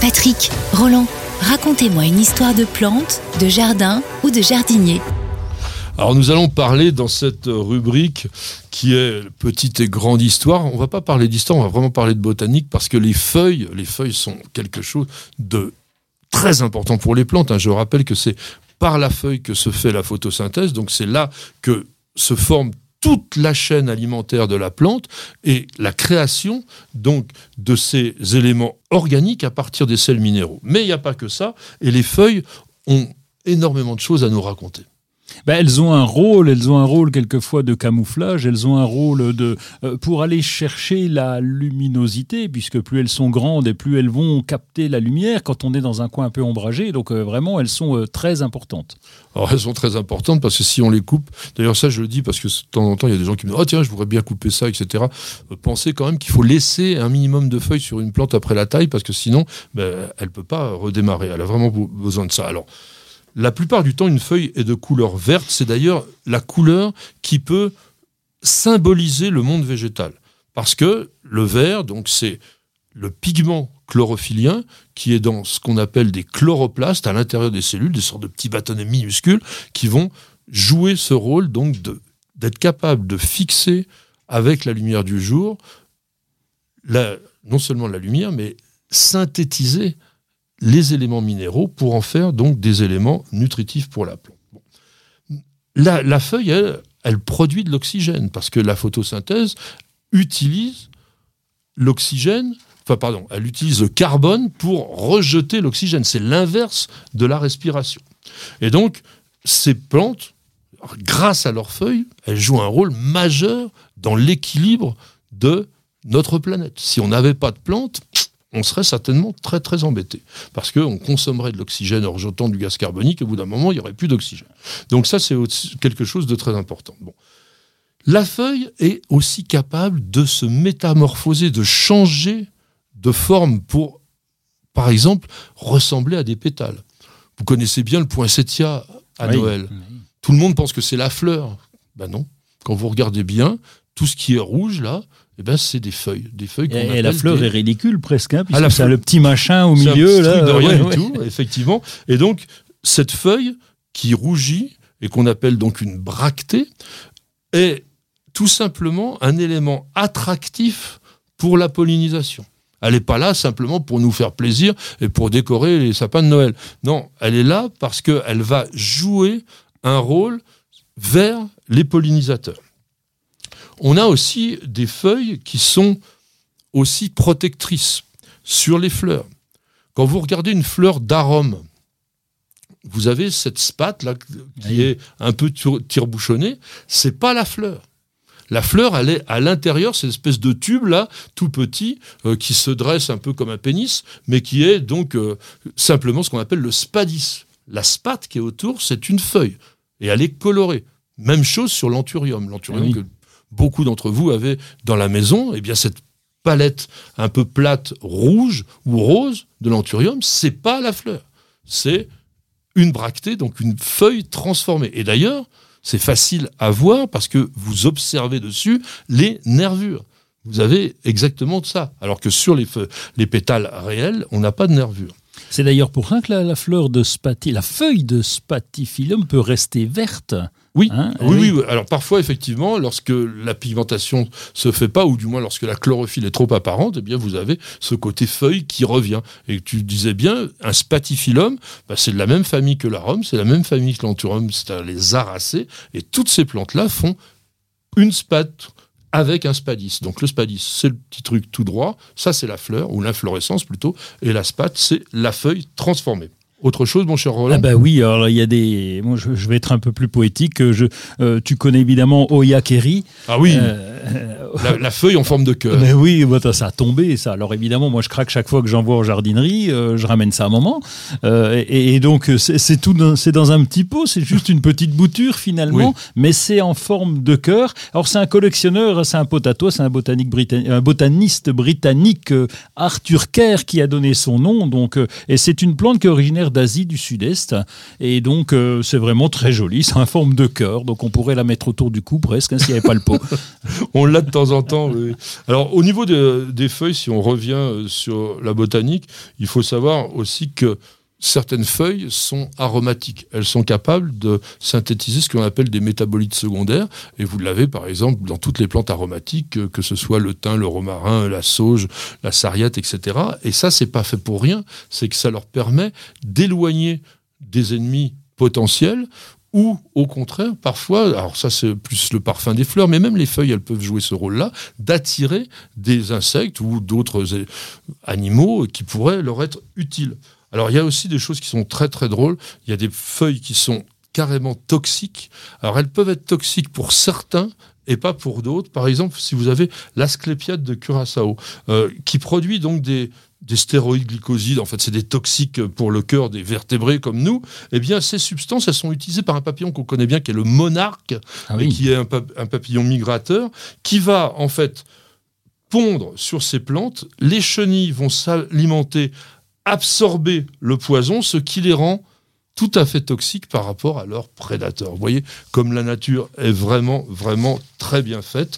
Patrick, Roland, racontez-moi une histoire de plante, de jardin ou de jardinier. Alors nous allons parler dans cette rubrique qui est petite et grande histoire. On va pas parler d'histoire, on va vraiment parler de botanique parce que les feuilles, les feuilles sont quelque chose de très important pour les plantes. hein. Je rappelle que c'est par la feuille que se fait la photosynthèse, donc c'est là que se forme toute la chaîne alimentaire de la plante et la création donc de ces éléments organiques à partir des sels minéraux. Mais il n'y a pas que ça, et les feuilles ont énormément de choses à nous raconter. Ben, elles ont un rôle, elles ont un rôle quelquefois de camouflage, elles ont un rôle de euh, pour aller chercher la luminosité, puisque plus elles sont grandes et plus elles vont capter la lumière quand on est dans un coin un peu ombragé. Donc euh, vraiment, elles sont euh, très importantes. Alors elles sont très importantes parce que si on les coupe, d'ailleurs ça je le dis parce que de temps en temps il y a des gens qui me disent oh tiens je voudrais bien couper ça etc. Pensez quand même qu'il faut laisser un minimum de feuilles sur une plante après la taille parce que sinon ben, elle peut pas redémarrer. Elle a vraiment be- besoin de ça. Alors la plupart du temps une feuille est de couleur verte. C'est d'ailleurs la couleur qui peut symboliser le monde végétal parce que le vert donc c'est le pigment chlorophyllien qui est dans ce qu'on appelle des chloroplastes à l'intérieur des cellules, des sortes de petits bâtonnets minuscules qui vont jouer ce rôle donc d'être capable de fixer avec la lumière du jour non seulement la lumière, mais synthétiser les éléments minéraux pour en faire donc des éléments nutritifs pour la plante. La feuille, elle, elle produit de l'oxygène parce que la photosynthèse utilise l'oxygène, enfin pardon, elle utilise le carbone pour rejeter l'oxygène. C'est l'inverse de la respiration. Et donc, ces plantes, grâce à leurs feuilles, elles jouent un rôle majeur dans l'équilibre de notre planète. Si on n'avait pas de plantes, on serait certainement très très embêté parce qu'on consommerait de l'oxygène en rejetant du gaz carbonique. Au bout d'un moment, il n'y aurait plus d'oxygène. Donc ça, c'est quelque chose de très important. Bon. La feuille est aussi capable de se métamorphoser, de changer de forme pour, par exemple, ressembler à des pétales. Vous connaissez bien le poinsettia à Oui. Noël. Tout le monde pense que c'est la fleur. Ben non. Quand vous regardez bien, tout ce qui est rouge là, eh ben c'est des feuilles, des feuilles Et, et la fleur des- est ridicule presque, hein, puisque Ah, la c'est le petit machin au un milieu là. de rien ouais, du ouais. tout, effectivement. Et donc, cette feuille qui rougit et qu'on appelle donc une bractée est tout simplement un élément attractif pour la pollinisation. Elle n'est pas là simplement pour nous faire plaisir et pour décorer les sapins de Noël. Non, elle est là parce qu'elle va jouer un rôle vers les pollinisateurs. On a aussi des feuilles qui sont aussi protectrices sur les fleurs. Quand vous regardez une fleur d'arôme, vous avez cette spate là qui est un peu tire-bouchonnée. C'est pas la fleur. La fleur, elle est à l'intérieur, c'est une espèce de tube là, tout petit, euh, qui se dresse un peu comme un pénis, mais qui est donc euh, simplement ce qu'on appelle le spadis. La spate qui est autour, c'est une feuille, et elle est colorée. Même chose sur l'anthurium. L'anthurium Oui. que beaucoup d'entre vous avez dans la maison, eh bien cette palette un peu plate rouge ou rose de l'anthurium, c'est pas la fleur, c'est une bractée, donc une feuille transformée. Et d'ailleurs, c'est facile à voir parce que vous observez dessus les nervures. Vous avez exactement ça. Alors que sur les, les pétales réels, on n'a pas de nervures. C'est d'ailleurs pour ça que la, la fleur de spati, la feuille de spatifilum peut rester verte. Oui, Hein, oui, oui. Alors parfois, effectivement, lorsque la pigmentation se fait pas, ou du moins lorsque la chlorophylle est trop apparente, eh bien vous avez ce côté feuille qui revient. Et tu disais bien, un spatifilum, bah, c'est de la même famille que l'arôme, c'est la même famille que l'anthurium, c'est les aracées, et toutes ces plantes-là font une spate avec un spadis. Donc le spadis, c'est le petit truc tout droit, ça c'est la fleur, ou l'inflorescence plutôt, et la spate, c'est la feuille transformée. Autre chose, mon cher Roland Ah bah oui, alors il y a des... Moi, je, je vais être un peu plus poétique. Je, euh, tu connais évidemment Oya Kerry. Ah oui, Euh, la, la feuille en forme de cœur. Mais oui, bah, ça a tombé ça. Alors évidemment, moi je craque chaque fois que j'en vois en jardinerie, euh, je ramène ça à un moment. Euh, et, et donc c'est c'est tout, c'est dans un petit pot, c'est juste une petite bouture finalement, mais c'est en forme de cœur. Alors c'est un collectionneur, c'est un potato, c'est un, botanique britannique, un botaniste britannique, euh, Arthur Kerr, qui a donné son nom. Donc euh, et c'est une plante qui est originaire d'Asie du Sud-Est, et donc euh, c'est vraiment très joli. C'est en forme de cœur, donc on pourrait la mettre autour du cou presque hein, s'il n'y avait pas le pot. on l'a de temps en temps. Alors, au niveau des feuilles, si on revient euh, sur la botanique, il faut savoir aussi que certaines feuilles sont aromatiques. Elles sont capables de synthétiser ce qu'on appelle des métabolites secondaires. Et vous l'avez, par exemple, dans toutes les plantes aromatiques, euh, que ce soit le thym, le romarin, la sauge, la sarriette, etc. Et ça, c'est pas fait pour rien. C'est que ça leur permet d'éloigner des ennemis potentiels ou au contraire, parfois, alors ça c'est plus le parfum des fleurs, mais même les feuilles, elles peuvent jouer ce rôle-là, d'attirer des insectes ou d'autres animaux qui pourraient leur être utiles. Alors il y a aussi des choses qui sont très très drôles. Il y a des feuilles qui sont carrément toxiques. Alors elles peuvent être toxiques pour certains et pas pour d'autres. Par exemple, si vous avez l'asclépiade de Curaçao, euh, qui produit donc des, des stéroïdes glycosides, en fait c'est des toxiques pour le cœur des vertébrés comme nous, eh bien ces substances, elles sont utilisées par un papillon qu'on connaît bien, qui est le monarque, ah et qui est un, un, papillon migrateur, qui va en fait pondre sur ces plantes, les chenilles vont s'alimenter absorber le poison, ce qui les rend tout à fait toxiques par rapport à leurs prédateurs. Vous voyez, comme la nature est vraiment, vraiment très bien faite.